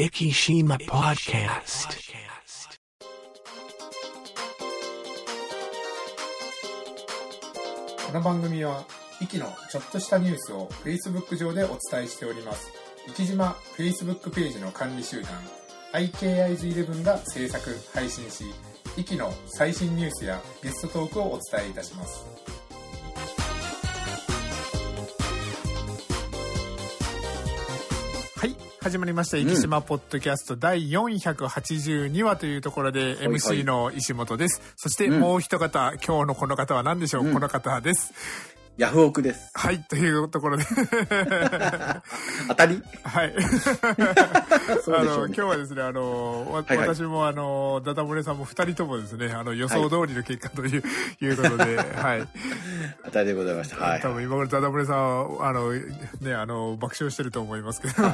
Ikishima Podcast. この番組は、イキのちょっとしたニュースを Facebook 上でお伝えしております。イキ島 Facebook ページの管理集団、IKIs11 が制作、配信し、イキの最新ニュースやゲストトークをお伝えいたします。始まりました。生島ポッドキャスト第482話というところではい MC の石本です。そしてうんもう一方、今日のこの方は何でしょう、うんこの方です。ヤフオクです。はい、というところで。当たり？はい。あの、今日はですね、あの、わはいはい私もあの、ダダ漏れさんも二人ともですね、あの、予想通りの結果という、いうことで、はい。当たりでございました。はい。多分今頃ダダ漏れさんは、あの、ね、あの、爆笑してると思いますけど。は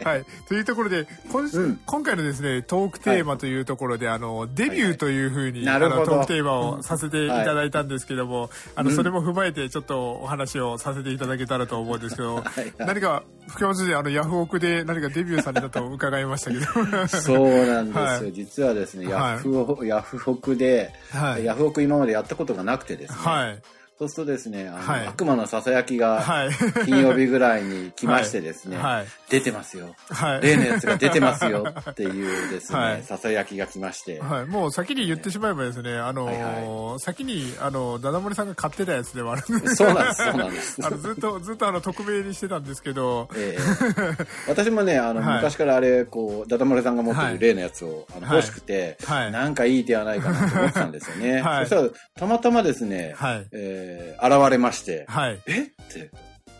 いはい。というところで、今週うん今回のですね、トークテーマというところで、あの、デビューというふうに、あの、なるほどトークテーマをさせていただいたんですけども、あの、うんそれも踏まえて、ちょっとお話をさせていただけたらと思うんですけど、はいはい何か、福山先生、あの、ヤフオクで何かデビューされたと伺いましたけど。そうなんですよ。はい実はですね、はいヤフオ、ヤフオクで、はいヤフオク今までやったことがなくてですね。はい。そうするとですね、あの、はい。悪魔のささやきが、はい。金曜日ぐらいに来ましてですね、はい。出てますよ。はい。例のやつが出てますよっていうですね、はい。ささやきが来まして、はい、もう先に言ってしまえばですね、あのはいー先に、あの、ダダモリさんが買ってたやつではあるんです。そうなんです、そうなんです。あの、ずっと、ずっとあの、匿名にしてたんですけど、ええ私もね、あの、はい。昔からあれ、こう、ダダ漏れさんが持ってはい。る例のやつを、あのはい。欲しくて、はい。なんかいい手はないかなと思ってたんですよね。はい。そしたら、たまたまですね、はい。えー現れまして、はい。え？って、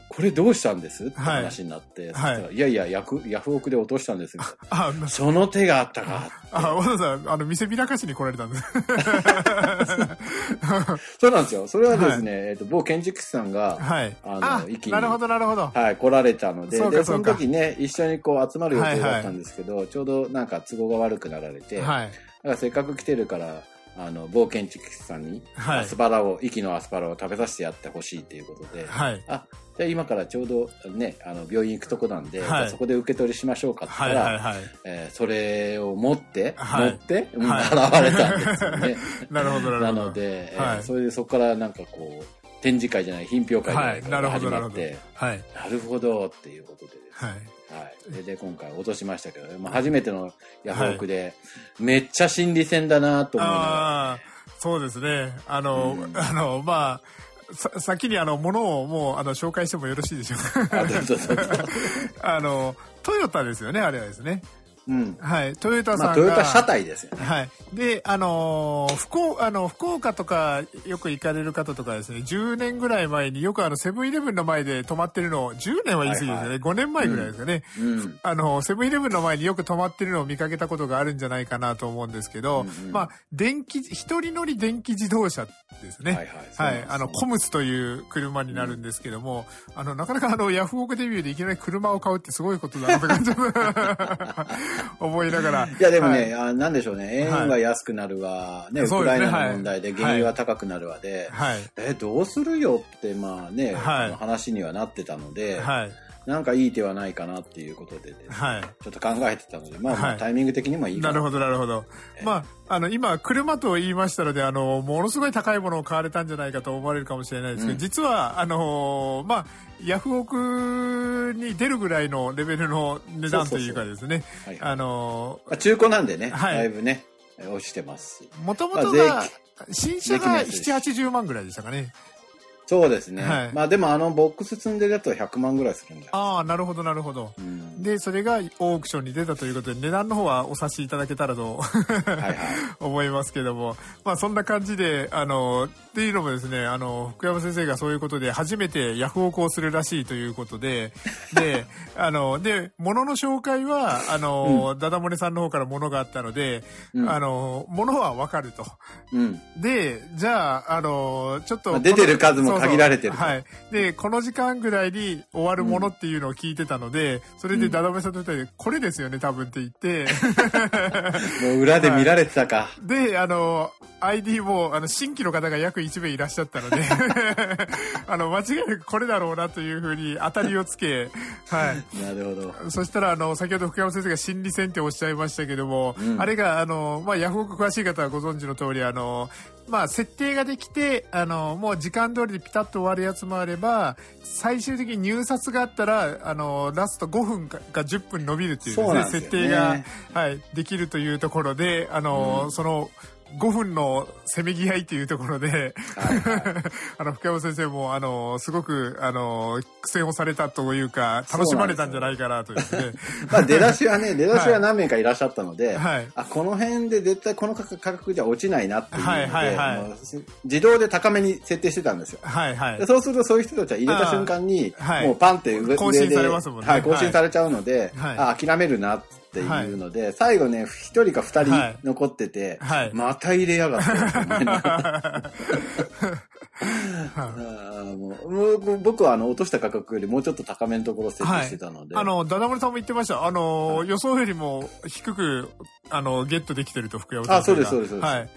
これどうしたんです？ってはい話になって、そはいいやいや、ヤフヤフオクで落としたんですみたいあ、な。その手があったか？あ、わざわざ、あの、見せびらかしに来られたんです。そうなんですよ。それはですね、えっと、某建築士さんが、はい。ああの、一気になるほど、なるほど。はい、来られたので、で、そのそうかそうか時ね、一緒にこう集まる予定だったんですけど、ちょうどなんか都合が悪くなられて、はい。だからせっかく来てるから、あの、某建築士さんに、はいアスパラを、息のアスパラを食べさせてやってほしいっていうことで、はい。あ、じゃあ今からちょうどね、あの、病院行くとこなんで、はいそこで受け取りしましょうかってはい。言ったら、はい。はい。えーそれを持って、はい持って、現れたんですよね。なるほど、なるなほど。ので、えーはいそれでそこからなんかこう、展示会じゃない、品評会じゃないかはいなるほど。なるほどっていうことでですねはい。はい。で、で今回落としましたけど、まあ、初めてのヤフオクで、めっちゃ心理戦だなと思いながら、そうですね。あの、うんあの、まあ、さ先にあの、ものをもう、あの、紹介してもよろしいでしょうか。あ の、トヨタですよね、あれはですね。うん。はい。トヨタさんが。まあ、トヨタ車体ですよね。はい。で、あのー福岡、あの、福岡とかよく行かれる方とかですね、10年ぐらい前によくあの、セブンイレブンの前で止まってるのを、10年は言い過ぎですよね、はいはい5年前ぐらいですかね。うん。あの、セブンイレブンの前によく止まってるのを見かけたことがあるんじゃないかなと思うんですけど、うんうんまあ、電気、一人乗り電気自動車ですね。はいはいはい。あの、コムスという車になるんですけども、あの、なかなかあの、ヤフオクデビューでいきなり車を買うってすごいことだなって感じ 思いながら。いや、でもね、はいあなんでしょうね、円が安くなるわ、ね、ウクライナの問題ではい原油が高くなるわで、はい。え、どうするよって、まあね、はい話にはなってたので、はい。なんかいい手はないかなっていうことでね、はい。ちょっと考えてたので、まあ、まあはい。タイミング的にもいいかな。なるほど、なるほど。まあ、あの、今、車と言いましたので、あの、ものすごい高いものを買われたんじゃないかと思われるかもしれないですけど、うん。実は、あの、まあ、ヤフオクに出るぐらいのレベルの値段というかですね、はいはい。あの、まあ、中古なんでね、はい。だいぶね、落ちてますし。もともとまあが、新車が税金のやつです。7、80万ぐらいでしたかね。そうですね。はいまあでもあのボックス積んでるやつは100万ぐらいするんだよ。ああ、なるほど、なるほど。うん。で、それがオークションに出たということで、値段の方はお察しいただけたらとはいはい。思いますけども、まあそんな感じで、あの、っていうのもですね、あの、福山先生がそういうことで初めてヤフオクをするらしいということで、で、あの、で、物の紹介は、あの、ダダモネさんの方から物があったので、うんあの、物はわかると。うん。で、じゃあ、あの、ちょっと、まあ出てる数も限られてると。はい。で、この時間ぐらいに終わるものっていうのを聞いてたので、それでダダメさんと二人で、これですよね、多分って言って、もう裏で見られてたか。で、あの、ID も、あの、新規の方が約1名いらっしゃったので、あの、間違いなくこれだろうなというふうに当たりをつけ、はい。なるほど。そしたら、あの、先ほど福山先生が心理戦っておっしゃいましたけども、うんあれが、あの、まあ、ヤフオク詳しい方はご存知の通り、あの、まあ、設定ができて、あの、もう時間通りでピタッと終わるやつもあれば、最終的に入札があったら、あの、ラスト5分かか10分伸びるっていうですね、ね。設定が、はい、できるというところで、あの、その、5分のせめぎ合いというところで、はい。は いあの、福山先生も、あの、すごく、あの、苦戦をされたというか、楽しまれたんじゃないかなとね。まあ出だしはね、出だしは何名かいらっしゃったので、はい。あ、この辺で絶対この価格じゃ落ちないなっていうので、はいはいはい自動で高めに設定してたんですよ。はいはい。で。そうするとそういう人たちは入れた瞬間に、もうパンって上更新されますもんね。はい、更新されちゃうので、はい。あ諦めるな。っていうので、最後ね、一人か二人はい。残ってて、はい。また入れやがってって思いながらあーもうもう僕はあの落とした価格よりもうちょっと高めのところを設定してたので、あの、ダダモリさんも言ってました。あの、予想よりも低く、あの、ゲットできてると、福山先生が。あそうですそうですそうです。はい。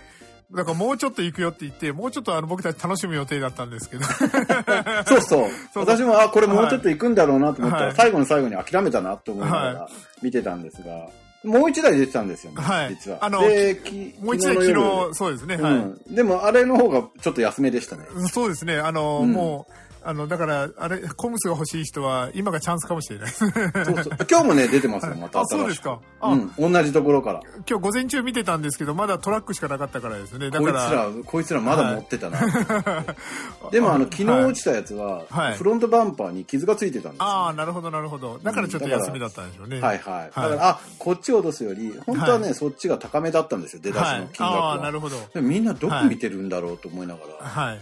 だからもうちょっと行くよって言って、もうちょっとあの僕たち楽しむ予定だったんですけど。そうそう。私も、あ、これもうちょっと行くんだろうなと思ったら、はい最後の最後に諦めたなと思いながはら見てたんですが、もう一台出てたんですよね、はい実は。あので、きもう一台昨日、そうですね、はい。うん。でも、あれの方がちょっと安めでしたね。そうですね、あの、うんもう、あの、だから、あれ、コムスが欲しい人は、今がチャンスかもしれない。そうそう。今日もね、出てますよ、またあ、そう。ですか。あ、うん、同じところから。今日午前中見てたんですけど、まだトラックしかなかったからですね。だこいつから、ら、こいつらまだ持ってたな。でも、あの、昨日落ちたやつは、はいフロントバンパーに傷がついてたんですよ。ああ、なるほど、なるほど。だからちょっと休みだったんでしょうね。はいはい。だから、あ、こっちを落とすより、本当はね、そっちが高めだったんですよ、出だしの金額ああ、は。なるほど。みんなどこ見てるんだろうと思いながら、はい。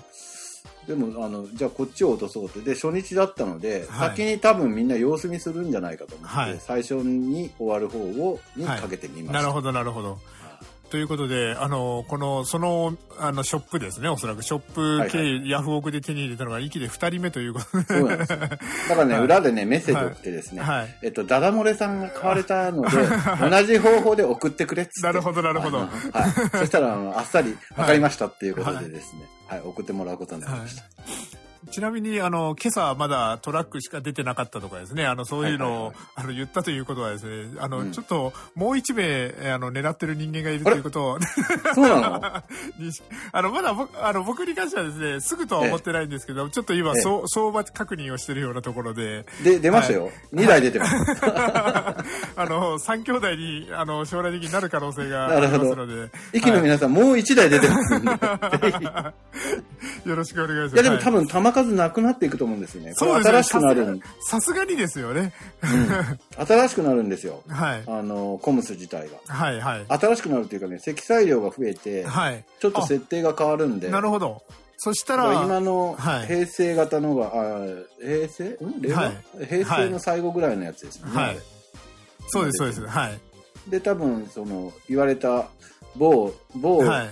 でもあのじゃあこっちを落とそうって。で初日だったので、はい。先に多分みんな様子見するんじゃないかと思って、はい。最初に終わる方をにかけてみました、なるほど、なるほど。ということで、あの、この、その、あの、ショップですね、おそらく。ショップ系、はい。ヤフオクで手に入れたのが、息で二人目ということで。そうなんですよ。だからね、はい。裏でねメッセージを送ってですね、はい。えっとダダ漏れさんが買われたので同じ方法で送ってくれっつって。なるほどなるほど。はい、そしたらあっさり分かりましたっていうことでですね、はい。送ってもらうことになりました、ちなみに、あの、今朝まだトラックしか出てなかったとかですね、あの、そういうのを、はいはいはい。あの、言ったということはですね、あの、うん。ちょっと、もう一名、えあの、狙ってる人間がいるということを、そうなの？あの、まだ僕、あの、僕に関してはですね、すぐとは思ってないんですけど、ちょっと今、相場確認をしてるようなところで、で出ましたよ、2台出てます、あの、三兄弟に、あの、将来的になる可能性がありますので、息の皆さん、もう1台出てますんで。よろしくお願いします。いやでもはい。多分球数なくなっていくと思うんですよね。こそうですねれ新しくなるん、うんさすがにですよね。新しくなるんですよ。はい。あの、コムス自体が。はい、はい。新しくなるっていうかね、積載量が増えて、はい。ちょっと設定が変わるんで、なるほど。そしたらら、今のはい平成型のが、あ平成？ん？令和、はい平成の最後ぐらいのやつですよね。はい。そうです、そうです。はい。で、多分、その、言われた某、某はい。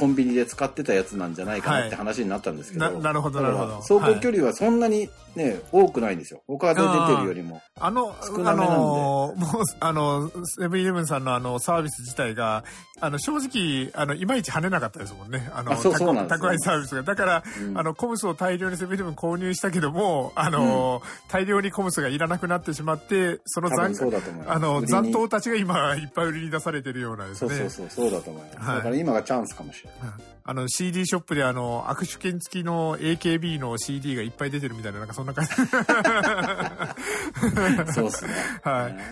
コンビニで使ってたやつなんじゃないかなってはい。話になったんですけど、ななるほどなるほど。走行距離はそんなにね、多くないんですよ。他で出てるよりも。あの、少なあめなんでの、もう、あの、セブンイレブンさんのあの、サービス自体が、あの、正直、あの、いまいち跳ねなかったですもんね。あの、あそう宅そうな宅配サービスが。だから、うんあの、コムスを大量にセブンイレブン購入したけども、あの、大量にコムスがいらなくなってしまって、その残そうだと思います。あの、残党たちが今、いっぱい売りに出されてるようなですね。そうそうそう、そうだと思います。はいだから今がチャンスかもしれない。あの CD ショップであの握手券付きの AKB の CD がいっぱい出てるみたいななんかそんな感じ そうっすね。はいね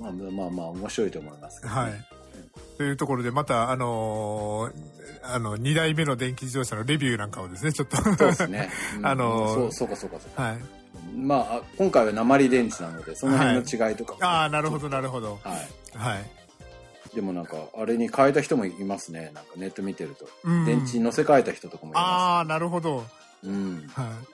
なので、まあまあまあ面白いと思いますけどね、はいというところでまたあのーあの2台目の電気自動車のレビューなんかをですねちょっとそうですね。うんあのーそうそうかそうかそうか。はいまあ、あ今回は鉛電池なので、その辺の違いとかも、ああなるほどなるほどはい。はいでもなんか、あれに変えた人もいますね。なんかネット見てると。うん電池に乗せ替えた人とかもいまああなるほどす。うん。はい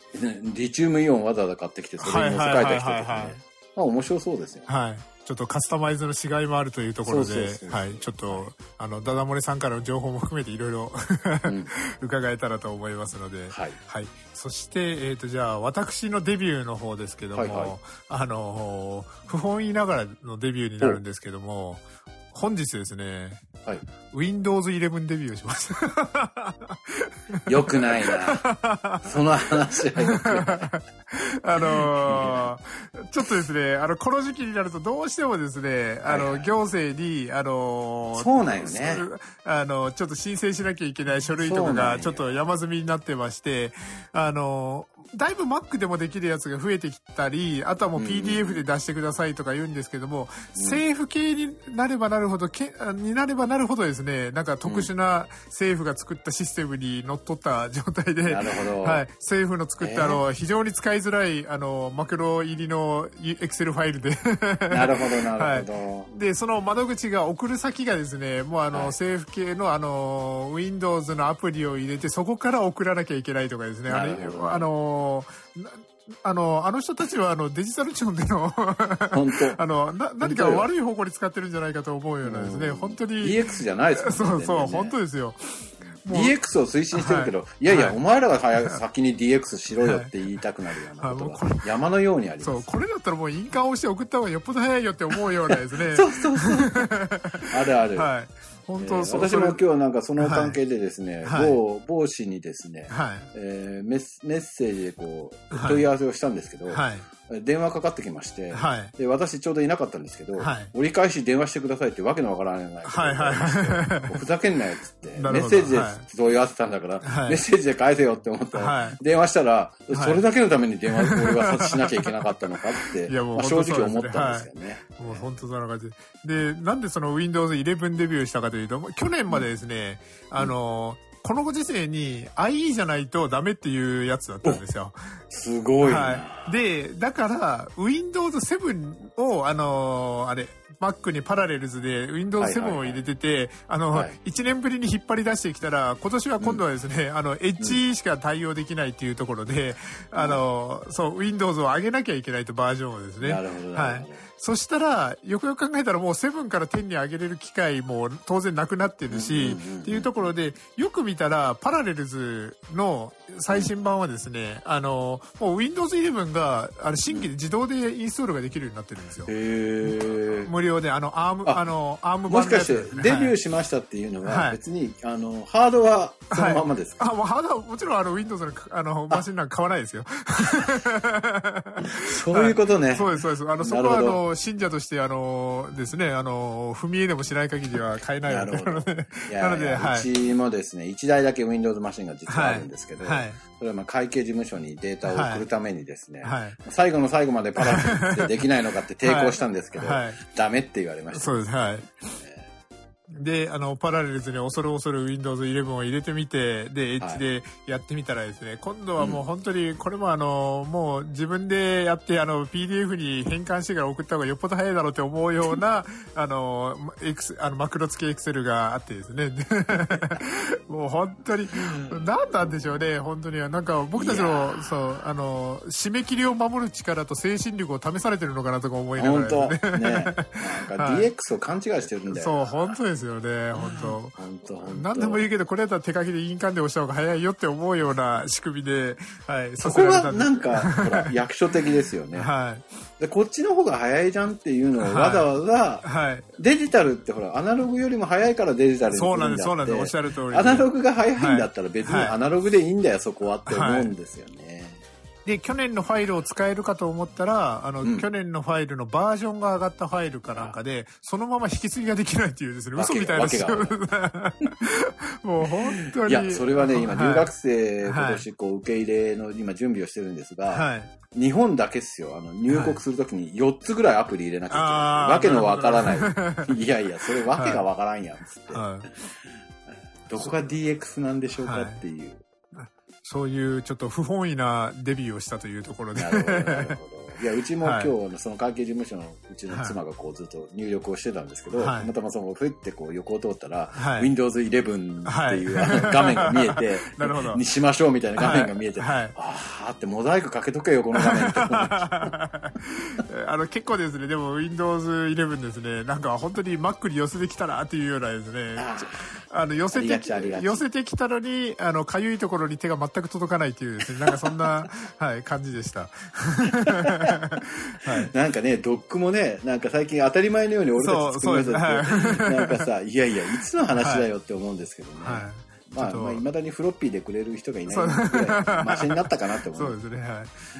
リチウムイオンわざわざ買ってきて、それに乗せ替えた人とかね。まあ面白そうですよ。はいちょっとカスタマイズの違いもあるというところではいちょっとあのダダ漏れさんからの情報も含めていろいろうん 伺えたらと思いますのではい。はい、そして、えー、とじゃあ私のデビューの方ですけども、はいはいあの不本意ながらのデビューになるんですけども本日ですねはい。Windows 11デビューをしました よくないな。その話はよくない。あのーちょっとですね、あの、この時期になるとどうしてもですね、あの、はいはい行政に、あのーそうなんよねあの、ちょっと申請しなきゃいけない書類とかがちょっと山積みになってまして、あのーだいぶ Mac でもできるやつが増えてきたり、あとはもう PDF で出してくださいとか言うんですけども、政府系になればなるほど、けになればなるほどですね、なんか特殊な政府が作ったシステムにのっとった状態で、なるほど。はい、政府の作った、あの非常に使いづらいあのマクロ入りのエクセルファイルで。なるほど、なるほど。でその窓口が送る先がですねもうあの、はい。政府系のあの Windows のアプリを入れてそこから送らなきゃいけないとかですね。あれあのなあのあの人たちはあのデジタル庁での本当。あのな何か悪い方向に使ってるんじゃないかと思うようなですね本当に DX じゃないですもんね。そうそう、本当ですよ DX を推進してるけど、、はいやいや、はいお前らが先に DX しろよって言いたくなるようなことが山のようにあります。そうこれだったらもう印鑑を押して送った方がよっぽど早いよって思うようなですね そうそうそう。あるある。はい。本当、えー私も今日なんかその関係でですね、はい某某氏にですね、はえーメッメッセージでこうはい問い合わせをしたんですけど、い。はい。電話かかってきまして、はい。で私ちょうどいなかったんですけど、はい。折り返し電話してくださいってわけのわからないはいはいふざけんなよっつって、メッセージではい問い合わせたんだから、はい。メッセージで返せよって思ったら、はい。電話したら、い。それだけのために電話俺はしなきゃいけなかったのかって、いやもうまあ、正直思ったんですよね。もう本当そんな感じ。で。で、なんでその Windows 11デビューしたかというと、去年までですね、あの、このご時世に IE じゃないとダメっていうやつだったんですよ。すごいな。はい。で、だから、Windows 7を、あのーあれ、Mac にパラレルズで Windows 7を入れてて、あの、はい1年ぶりに引っ張り出してきたら、今年は今度はですね、あの、Edge しか対応できないっていうところで、あの、そう、Windows を上げなきゃいけないとバージョンをですね。なるほど、なはい。そしたら、よくよく考えたらもう7から10に上げれる機会も当然なくなってるし、っていうところで、よく見たら、パラレルズの最新版はですね、あの、もう Windows 11が、あの、新規で自動でインストールができるようになってるんですよ。無料で、あの、アーム、ああの、アームもしかしてデビューはいしましたっていうのははい。別に、あのハードはそのままですか、あ、もうハードはもちろんあの Windows のあのマシンなんか買わないですよ。そういうことね、そうです、そうです。あの、そこはあなるほどの、信者としてあの、ですね、あの、踏み絵でもしない限りは買えないので。なので、いやはい。うちもですね1台だけ Windows マシンが実はあるんですけど、はい。それはまあ会計事務所にデータを送るためにですね、はい。最後の最後までパラってできないのかって抵抗したんですけど、はい。ダメって言われました。そうです、はい。で、あの、パラレルズに恐る恐る Windows 11を入れてみて、で、エッジでやってみたらですね、今度はもう本当に、これもあの、もう自分でやって、あの、PDF に変換してから送った方がよっぽど早いだろうって思うような、あの、エクセあの、マクロ付きエクセルがあってですね。もう本当に、何なんでしょうね、本当に。なんか僕たちいの、そう、あの、締め切りを守る力と精神力を試されてるのかなとか思いながらね。当ね。なんか はい DX を勘違いしてるんだよそう、な。本当ですよね、本当。何でも言うけど、これだったら手書きで印鑑で押した方が早いよって思うような仕組みで、はい、そこがなんか、ほら、役所的ですよね。はい、で、こっちの方が早いじゃんっていうのをはいわざわざ、はい。デジタルってほら、アナログよりも早いからデジタルそうなんです、そうなんです、おっしゃる通りで。アナログが早いんだったら別にはいアナログでいいんだよ、そこはって思うんですよね。で、去年のファイルを使えるかと思ったら、あの、うん去年のファイルのバージョンが上がったファイルかなんかで、そのまま引き継ぎができないっていうですね、嘘みたいなもう本当に。いや、それはね、今、はい留学生、はい今年、こう、受け入れの、今、準備をしてるんですが、はい。日本だけっすよ。あの、入国するときに4つぐらいアプリ入れなきゃいけない。あーわけのわからない。いやいや、それわけがわからんやん、つって。はいどこが DX なんでしょうかっていう。そういうちょっと不本意なデビューをしたというところで。なるほど、いや、うちもはい。今日、その会計事務所のうちの妻がこうずっと入力をしてたんですけど、はい。たまたまその、ふってこう横を通ったら、はい。Windows 11っていう、画面が見えて、なるほど。にしましょうみたいな画面が見えて、はい。はい。あーってモザイクかけとけよ、この画面って。あの結構ですね。でも Windows11 ですね。なんか本当に Mac に寄せてきたなっていうようなですね。あの寄せて寄せてきたのにあのかゆいところに手が全く届かないっていうですね。なんかそんな、はい、感じでしたはい。なんかね、ドックもね、なんか最近当たり前のように俺たち作りましたって、なんかさ、いやいや、いつの話だよって思うんですけどね。はいまあ、まあ、未だにフロッピーでくれる人がいないそう。ぐらい、マシになったかなって思そうう。ですね。はい。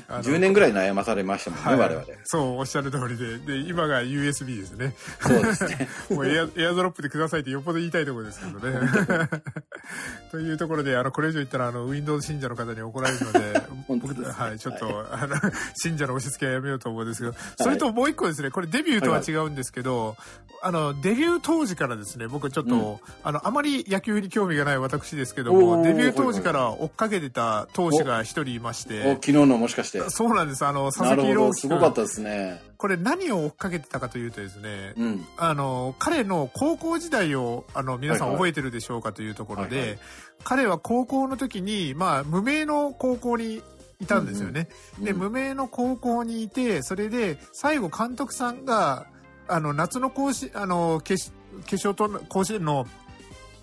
あの10年ぐらい悩まされましたもんね、はい。我々。そうおっしゃる通りで。で今が USB ですね。そうですね。もうエアエアドロップでくださいってよっぽど言いたいところですけどね。というところで、あの、これ以上言ったら、あの、Windows 信者の方に怒られるので、ね。はい、ちょっと、あの、信者の押し付けはやめようと思うんですけど、それともう一個ですね、これデビューとは違うんですけど、あの、デビュー当時からですね、僕ちょっと、うんあの、あまり野球に興味がない私ですけども、デビュー当時から追っかけてた投手が一人いましおて、昨日のもしかして。そうなんです、あの、佐々木朗希君。すごかったですね。これ何を追っかけてたかというとですね、うん。あの、彼の高校時代を、あの、皆さん覚えてるでしょうかというところで、はいはい彼は高校の時に、まあ、無名の高校にいたんですよね。で、うんうん無名の高校にいて、それで、最後監督さんが、あの、夏の甲子、あの、決決勝と、甲子園の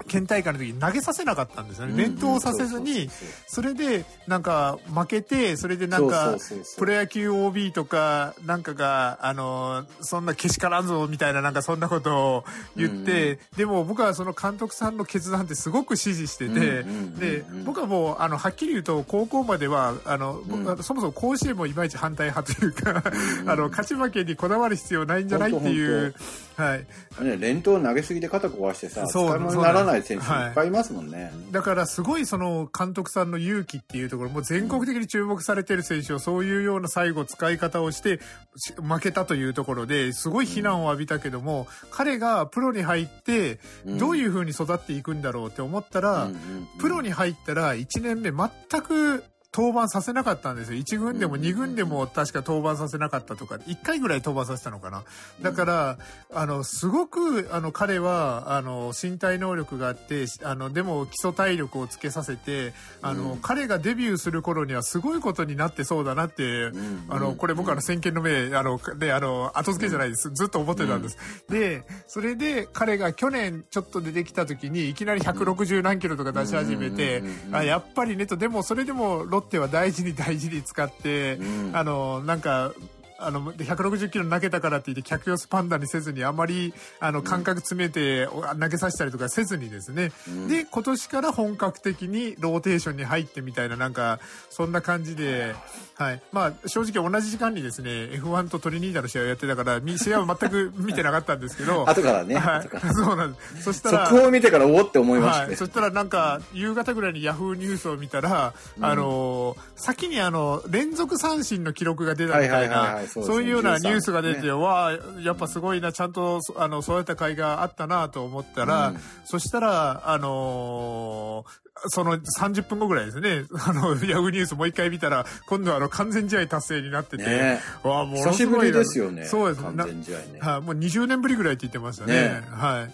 県大会の時に投げさせなかったんですよね。連投させずに、それで、なんか、負けて、それでなんか、プロ野球 OB とか、なんかが、あの、そんなけしからんぞ、みたいな、なんかそんなことを言って、でも僕はその監督さんの決断ってすごく支持してて、でうん、僕はもう、あの、はっきり言うと、高校までは、あの、そもそも甲子園もいまいち反対派というか、あの、勝ち負けにこだわる必要ないんじゃないっていう、はい。ね、連投投げすぎで肩壊してさ、使そうならない選手い。っぱいいますもんね。だからすごいその監督さんの勇気っていうところも全国的に注目されてる選手をそういうような最後使い方をしてし負けたというところですごい非難を浴びたけども、彼がプロに入ってうん。どういう風に育っていくんだろうって思ったら、うんうんうんプロに入ったら1年目全く登板させなかったんですよ。1軍でもうん2軍でも確か登板させなかったとか、1回ぐらい登板させたのかな。だから、あの、すごく、あの、彼は、あの、身体能力があって、あの、でも基礎体力をつけさせて、あの、うん彼がデビューする頃にはすごいことになってそうだなって、んあの、これ僕あの、先見の目、あの、で、あの、後付けじゃないです。ずっと思ってたんです。で、それで彼が去年ちょっと出てきた時に、いきなり160何キロとか出し始めてあ、やっぱりねと、でもそれでもロッテは大事に大事に使って、うん。あの、なんか、あの、で160キロ投げたからって言って、客寄せパンダにせずに、あまり、あの、感覚詰めて、お投げさせたりとかせずにですね。うんで、今年から本格的にローテーションに入ってみたいな、なんか、そんな感じで、はい。まあ、正直同じ時間にですね、F1 とトリニーダの試合をやってたから、み試合は全く見てなかったんですけど、後からね、はい。そうなんです。そしたら、そこを見てからおおって思いましたはい、ね。そしたらなんか夕方ぐらいにヤフーニュースを見たら、あの先にあの連続三振の記録が出たみたいなはいそういうようなニュースが出13て、わあやっぱすごいなちゃんとそあのそういった甲斐があったなと思ったら、うん。そしたらあのーその30分後ぐらいですね、あの、ヤフーニュースもう一回見たら、今度はあの、完全試合達成になってて、ね。わあ、もの久しぶりですよね。そうです完な全試合ね。はい、もう20年ぶりぐらいって言ってましたね。ね。はい。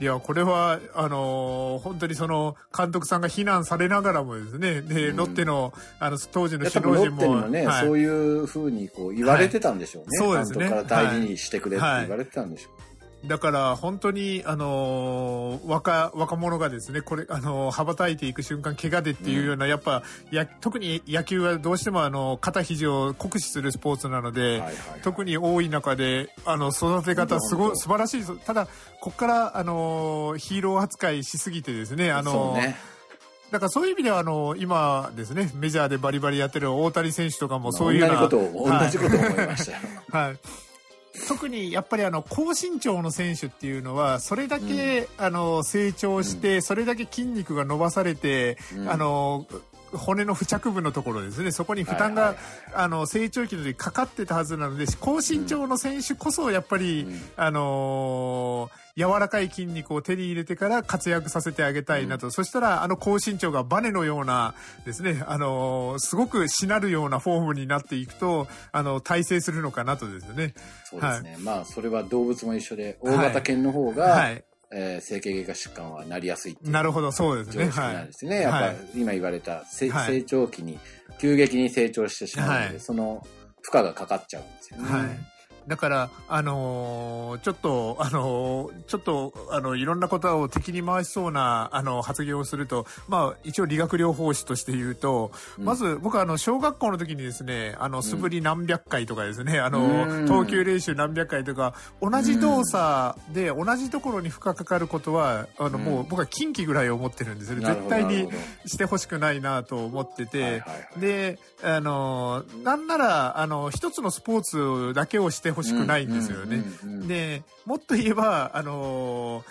いや、これは、あのー本当にその、監督さんが非難されながらもですね、で、うん。ロッテの、あの、当時の首脳陣も、もね、はい。そういうふうにこう言われてたんでしょうね。はい。そうですね。監督から大事にしてくれって言われてたんでしょう。だから、本当に、あのー若、若者がですね、これ、あのー羽ばたいていく瞬間、怪我でっていうような、やっぱ、や、特に野球はどうしてもあの、肩肘を酷使するスポーツなので、はいはいはい特に多い中で、あの、育て方、すごい、素晴らしいです。ただ、ここから、あのーヒーロー扱いしすぎてですね、あの。だからそういう意味では、あの、今ですね、メジャーでバリバリやってる大谷選手とかもそういうような。同じことを、はい同じことを思いましたよ。はい。特にやっぱりあの高身長の選手っていうのはそれだけ、あの成長して、それだけ筋肉が伸ばされて、うん。あの骨の付着部のところですね、そこに負担が、はいはい。あの、成長期の時かかってたはずなので、高身長の選手こそ、やっぱり、うん。あのー柔らかい筋肉を手に入れてから活躍させてあげたいなと。そしたら、あの高身長がバネのようなですね、あのーすごくしなるようなフォームになっていくと、あの、耐性するのかなとですね。そうですね。まあ、それは動物も一緒で、大型犬の方が、はい。えー整形外科疾患はなりやすいっていうなるほど、そうですね。なんですね。やっぱ、はい今言われた、せはい成長期に急激に成長してしまうので、はいその負荷がかかっちゃうんですよね。はい。だから、あのーちょっと、あのーちょっと、あの、いろんなことを敵に回しそうな、あの、発言をすると、まあ、一応理学療法士として言うと、うん。まず、僕はあの、小学校の時にですね、あの、素振り何百回とかですね、あうの、ん。投球練習何百回とか、同じ動作で同じところに負荷かかることは、あの、もう僕は近畿ぐらい思ってるんですよね。絶対にしてほしくないなと思ってて、はいはいはい。で、あの、なんなら、あの、一つのスポーツだけをしてほしくないんですよね。で、もっと言えば、あの、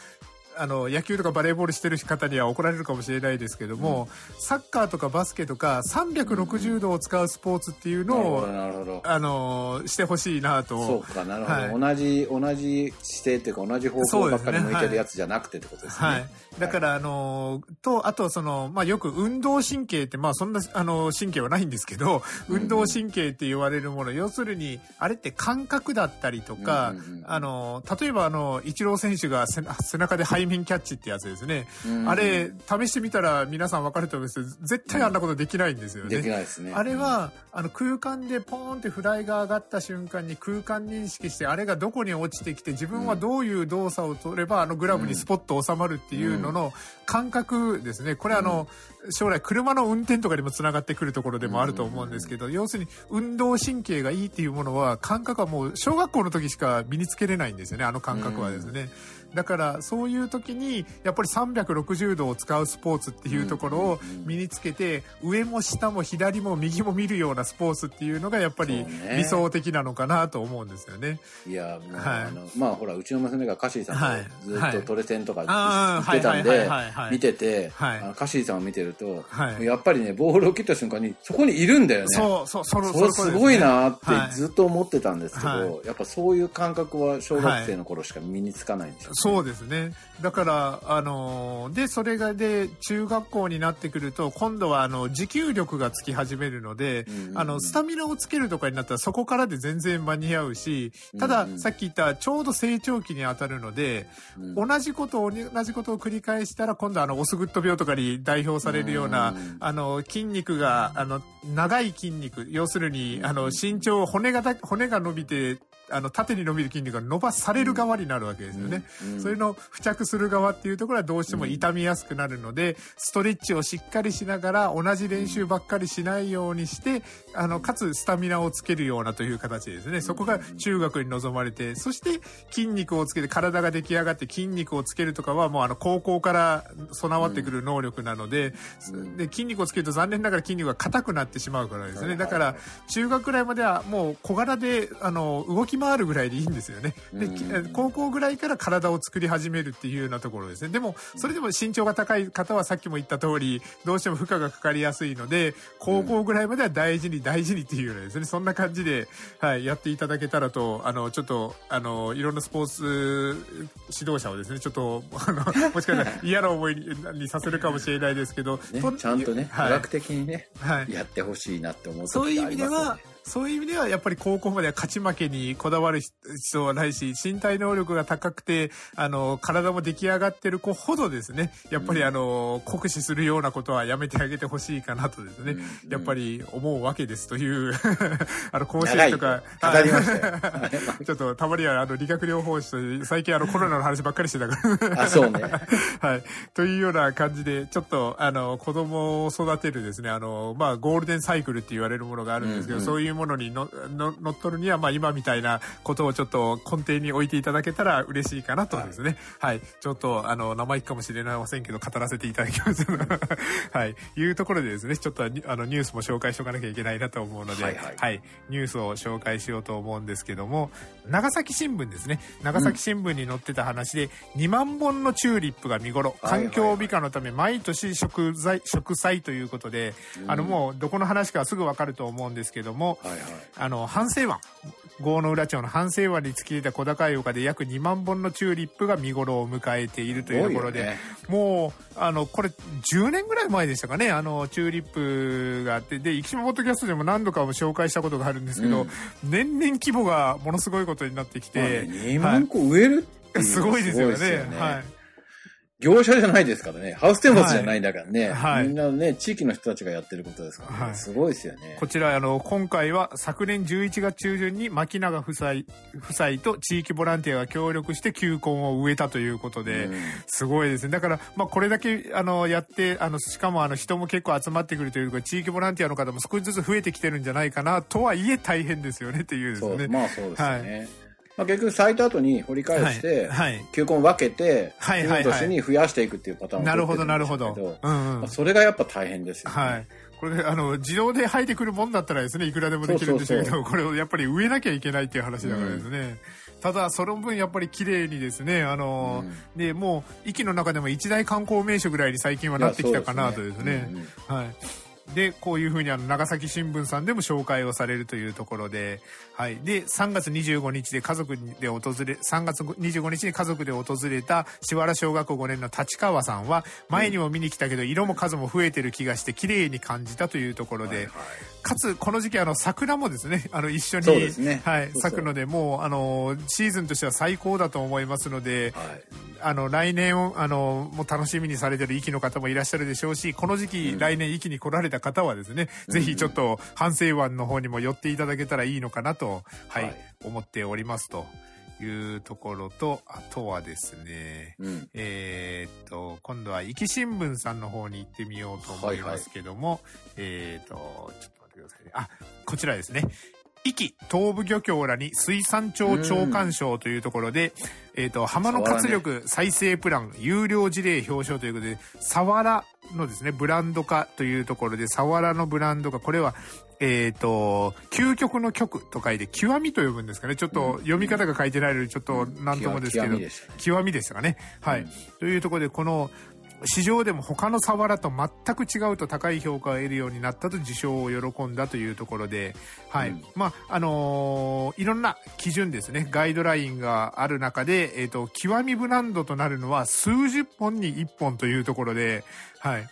あの、野球とかバレーボールしてる方には怒られるかもしれないですけども、サッカーとかバスケとか360度を使うスポーツっていうのを。あの、してほしいなと。そうか、なるほど、はい同じ、同じ姿勢っていうか、同じ方向ばっかり向いてるやつじゃなくてってことですね。はい。だから、あのーと、あと、その、まあ、よく運動神経って、まあ、そんな、あの、神経はないんですけど、うん運動神経って言われるもの、要するに、あれって感覚だったりとかうんうんうん、あの、例えば、あの、イチロー選手が背背中で背面キャッチってやつですね。うんあれ、試してみたら皆さんわかると思うんですけど、絶対あんなことできないんですよね。できないですね。あれは、あの、空間でポーンってフライが上がった瞬間に空間認識して、あれがどこに落ちてきて、自分はどういう動作を取れば、あのグラブにスポッと収まるっていうのの感覚ですね。これあの、将来車の運転とかにもつながってくるところでもあると思うんですけど、要するに運動神経がいいっていうものは、感覚はもう小学校の時しか身につけれないんですよね、あの感覚はですね。だから、そういう時に、やっぱり360度を使うスポーツっていうところを身につけて、上も下も左も右も見るようなスポーツっていうのが、やっぱり理想的なのかなと思うんですよね。いや、もう、はい。あの、まあほら、うちの娘がカシーさんはい。とずっとトレセンとか行ってたんで見てて、はい。あのカシーさんを見てると、はい。やっぱりね、ボールを切った瞬間に、そこにいるんだよね。そう、そう、そのそれすごいなってずっと思ってたんですけど、はい。やっぱそういう感覚は小学生の頃しか身につかないんでしょうね、そうですね。だから、あのーで、それがで、中学校になってくると、今度は、あの、持久力がつき始めるので、うんうんうん。あの、スタミナをつけるとかになったら、そこからで全然間に合うし、ただ、うんうん。さっき言った、ちょうど成長期に当たるので、うん。同じことを、同じことを繰り返したら、今度は、あの、オスグッド病とかに代表されるような、うん。あの、筋肉が、あの、長い筋肉、要するに、あの、身長、骨がだ、骨が伸びて、あの、縦に伸びる筋肉が伸ばされる側になるわけですよね。うんそれの付着する側っていうところはどうしても痛みやすくなるので、ストレッチをしっかりしながら同じ練習ばっかりしないようにして、あの、かつスタミナをつけるようなという形ですね。そこが中学に望まれて、そして筋肉をつけて体が出来上がって筋肉をつけるとかはもうあの高校から備わってくる能力なので、で筋肉をつけると残念ながら筋肉が硬くなってしまうからですね。だから中学ぐらいまではもう小柄であの動き回るぐらいでいいんですよね。で、き高校ぐらいから体を作り始めるっていうようなところですね。でも、それでも身長が高い方はさっきも言った通り、どうしても負荷がかかりやすいので、高校ぐらいまでは大事に大事にっていうようなですね、そんな感じで、はい、やっていただけたらと、あの、ちょっと、あの、いろんなスポーツ指導者をですね、ちょっと、あの、もしかしたら嫌な思いににさせるかもしれないですけど、ねとちゃんとね、はい科学的にね、はい。やってほしいなって思うそういう意味では、そういう意味では、やっぱり高校までは勝ち負けにこだわる必要はないし、身体能力が高くて、あの、体も出来上がってる子ほどですね、やっぱりあの、酷使するようなことはやめてあげてほしいかなとですね、うんやっぱり思うわけですという、あの、甲子長い園とか、語りましたよ。ちょっとたまにはあの理学療法士と最近あのコロナの話ばっかりしてたから。あ、そうね。はい。というような感じで、ちょっと、あの、子供を育てるですね、あの、まあ、ゴールデンサイクルって言われるものがあるんですけど、うんうんそういういうものにのの乗っ取るには、まあ今みたいなことをちょっと根底に置いていただけたら嬉しいかなとですね。はい。ちょっと、あの、生意気かもしれませんけど、語らせていただきます。はい。いうところでですね、ちょっとにあのニュースも紹介しておかなきゃいけないなと思うので、はいはいニュースを紹介しようと思うんですけども、長崎新聞ですね。長崎新聞に載ってた話で、2万本のチューリップが見頃、はいはい環境美化のため毎年植栽、植栽ということで、あのもうどこの話かはすぐわかると思うんですけども、はいはい。あの、半生湾。郷の浦町の半生湾に突き出た小高い丘で約2万本のチューリップが見頃を迎えているというところで、ねもう、あの、これ10年ぐらい前でしたかね、あの、チューリップがあって、で、生島ポッドキャストでも何度かも紹介したことがあるんですけど、うん年々規模がものすごいことになってきて、2万個植えるってい すごいですよね。すよはい。業者じゃないですからね。ハウステンボスじゃないんだからね。はいみんなね、地域の人たちがやってることですからね。はいすごいですよね。こちら、あの、今回は昨年11月中旬に牧永夫妻、夫妻と地域ボランティアが協力して球根を植えたということで、うんすごいですね。だから、まあ、これだけ、あの、やって、あの、しかも、あの、人も結構集まってくるというか、地域ボランティアの方も少しずつ増えてきてるんじゃないかな、とはいえ大変ですよね、っていうですそうね。まあそうですよね。まあ結局咲いた後に掘り返して、はいはい球根分けて、はいはいはい次の年に増やしていくっていうパターンをなるほど、取なるほど。うんうんまあ。それがやっぱ大変ですよね。はい。これ、あの、自動で生えてくるもんだったらですね、いくらでもできるんでしょうけど、これをやっぱり植えなきゃいけないっていう話だからですね。ただ、その分やっぱり綺麗にですね、あの、で、もう、駅の中でも一大観光名所ぐらいに最近はなってきたかなとですね。はい。で、こういうふうにあの、長崎新聞さんでも紹介をされるというところで、はい。で、3月25日で家族で訪れ、3月25日に家族で訪れた、しわら小学校5年の立川さんは、前にも見に来たけど、色も数も増えてる気がして、綺麗に感じたというところで、はいはい。かつ、この時期、あの、桜もですね、あの、一緒に、ね。はい、咲くので、もう、あの、シーズンとしては最高だと思いますので、はい。あの、来年を、あの、もう楽しみにされてる域の方もいらっしゃるでしょうし、この時期、来年域に来られた方はですね、ぜひちょっと、反省湾の方にも寄っていただけたらいいのかなと、はい、はい思っておりますというところと、あとはですね、うん。えーっと、今度は、壱岐新聞さんの方に行ってみようと思いますけども、えーっと、ちょっと待ってくださいね。あ、こちらですね。壱岐東部漁協らに水産庁長官賞というところで、えーっと、浜の活力再生プラン有料事例表彰ということで、サワラのですね、ブランド化というところで、サワラのブランド化、これは、えっ、と、究極の極と書いて、極みと呼ぶんですかね。ちょっと読み方が書いてないので、ちょっとなんともですけど、極みでしたね極みでしたかね。はい。というところで、この、市場でも他のサワラと全く違うと高い評価を得るようになったと受賞を喜んだというところで、はい。うんまあ、あのーいろんな基準ですね、ガイドラインがある中で、えっ、と、極みブランドとなるのは数十本に一本というところで、はい。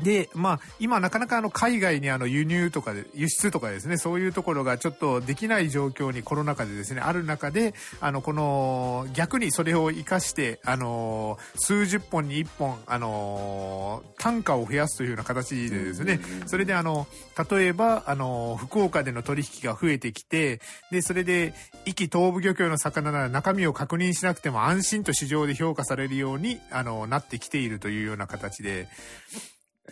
で、まあ、今なかなかあの海外にあの輸入とかで、輸出とかですね、そういうところがちょっとできない状況にコロナ禍でですね、ある中で、あの、この、逆にそれを活かして、あの、数十本に一本、あの、単価を増やすというような形でですね、それであの、例えば、あの、福岡での取引が増えてきて、で、それで、壱岐東部漁協の魚なら中身を確認しなくても安心と市場で評価されるように、あの、なってきているというような形で、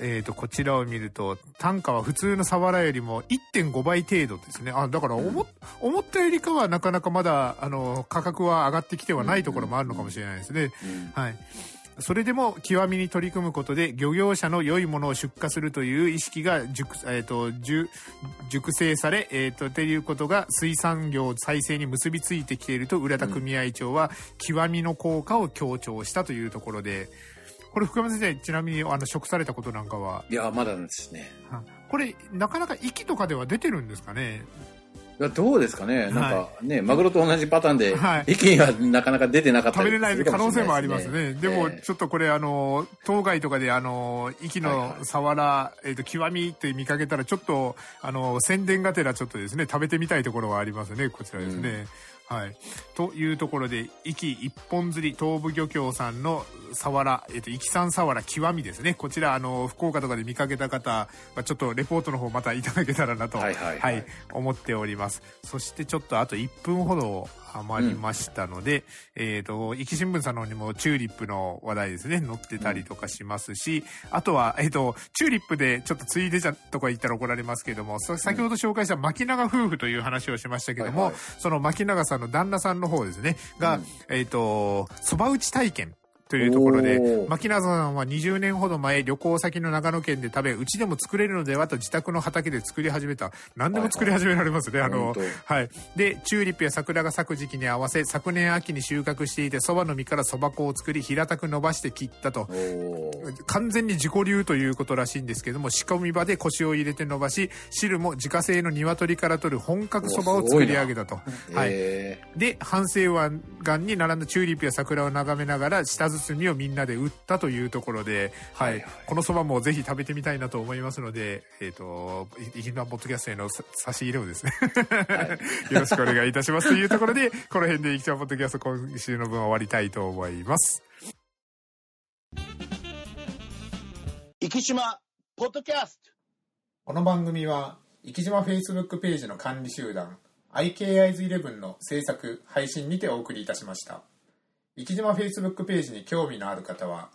えっ、と、こちらを見ると、単価は普通のサワラよりも1.5倍程度ですね。あ、だから思,、思ったよりかはなかなかまだ、あの、価格は上がってきてはないところもあるのかもしれないですね。はい。それでも極みに取り組むことで漁業者の良いものを出荷するという意識が熟,、えー、と熟熟成され、えー、とっていうことが水産業再生に結びついてきていると浦田組合長は極みの効果を強調したというところでこれ福山先生ちなみにあの食されたことなんかは？いや、まだですね。はこれなかなか息とかでは出てるんですかね？いやどうですかね、い。なんかね、マグロと同じパターンで、はい。息にはなかなか出てなかったり食べれない可能性もありますね。でも、ええちょっとこれ、あの、当該とかで、あの、息はいのはい。サワラ、えっ、と、極みって見かけたら、ちょっと、あの、宣伝がてらちょっとですね、食べてみたいところはありますね、こちらですね。はい。というところで、壱岐一本釣り東部漁協さんのサワラ、えっ、と、壱岐産サワラ極みですね。こちら、あの、福岡とかで見かけた方は、ちょっとレポートの方またいただけたらなと、はいはいはい思っております。そしてちょっとあと1分ほどハマりましたので、えっ、と、壱岐新聞さんの方にもチューリップの話題ですね、載ってたりとかしますし、あとは、えっ、と、チューリップでちょっとついでじゃとか言ったら怒られますけども、さ先ほど紹介した牧永夫婦という話をしましたけども、その牧永さんの旦那さんの方ですね、が、うんえっ、と、蕎麦打ち体験。というところで牧永さんは20年ほど前、旅行先の長野県で食べ、うちでも作れるのではと自宅の畑で作り始めた。何でも作り始められますね。あの本、はい。で、チューリップや桜が咲く時期に合わせ、昨年秋に収穫していて、蕎麦の実から蕎麦粉を作り、平たく伸ばして切ったと。完全に自己流ということらしいんですけども、仕込み場で腰を入れて伸ばし、汁も自家製の鶏から取る本格蕎麦を作り上げたと。はい。えで、半生湾岸に並んだチューリップや桜を眺めながら、下包みをみんなで売ったというところで、はい。はいはいこの蕎麦もぜひ食べてみたいなと思いますので、えっ、と、いいきなポッドキャストへのさ差し入れをですね、よろしくお願いいたしますというところで、この辺でいきちゃんポッドキャスト今週の分は終わりたいと思います。生島ポッドキャストこの番組は、生島 Facebook ページの管理集団、IKIs11 の制作、配信にてお送りいたしました。生島 Facebook ページに興味のある方は、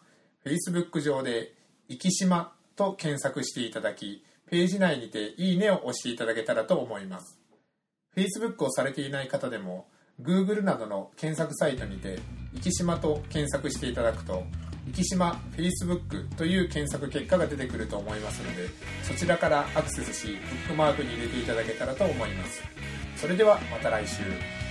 Facebook 上で、生島と検索していただき、ページ内にていいねを押していただけたらと思います。Facebook をされていない方でも、Google などの検索サイトにて、生島と検索していただくと、生島 Facebook という検索結果が出てくると思いますので、そちらからアクセスし、ブックマークに入れていただけたらと思います。それではまた来週。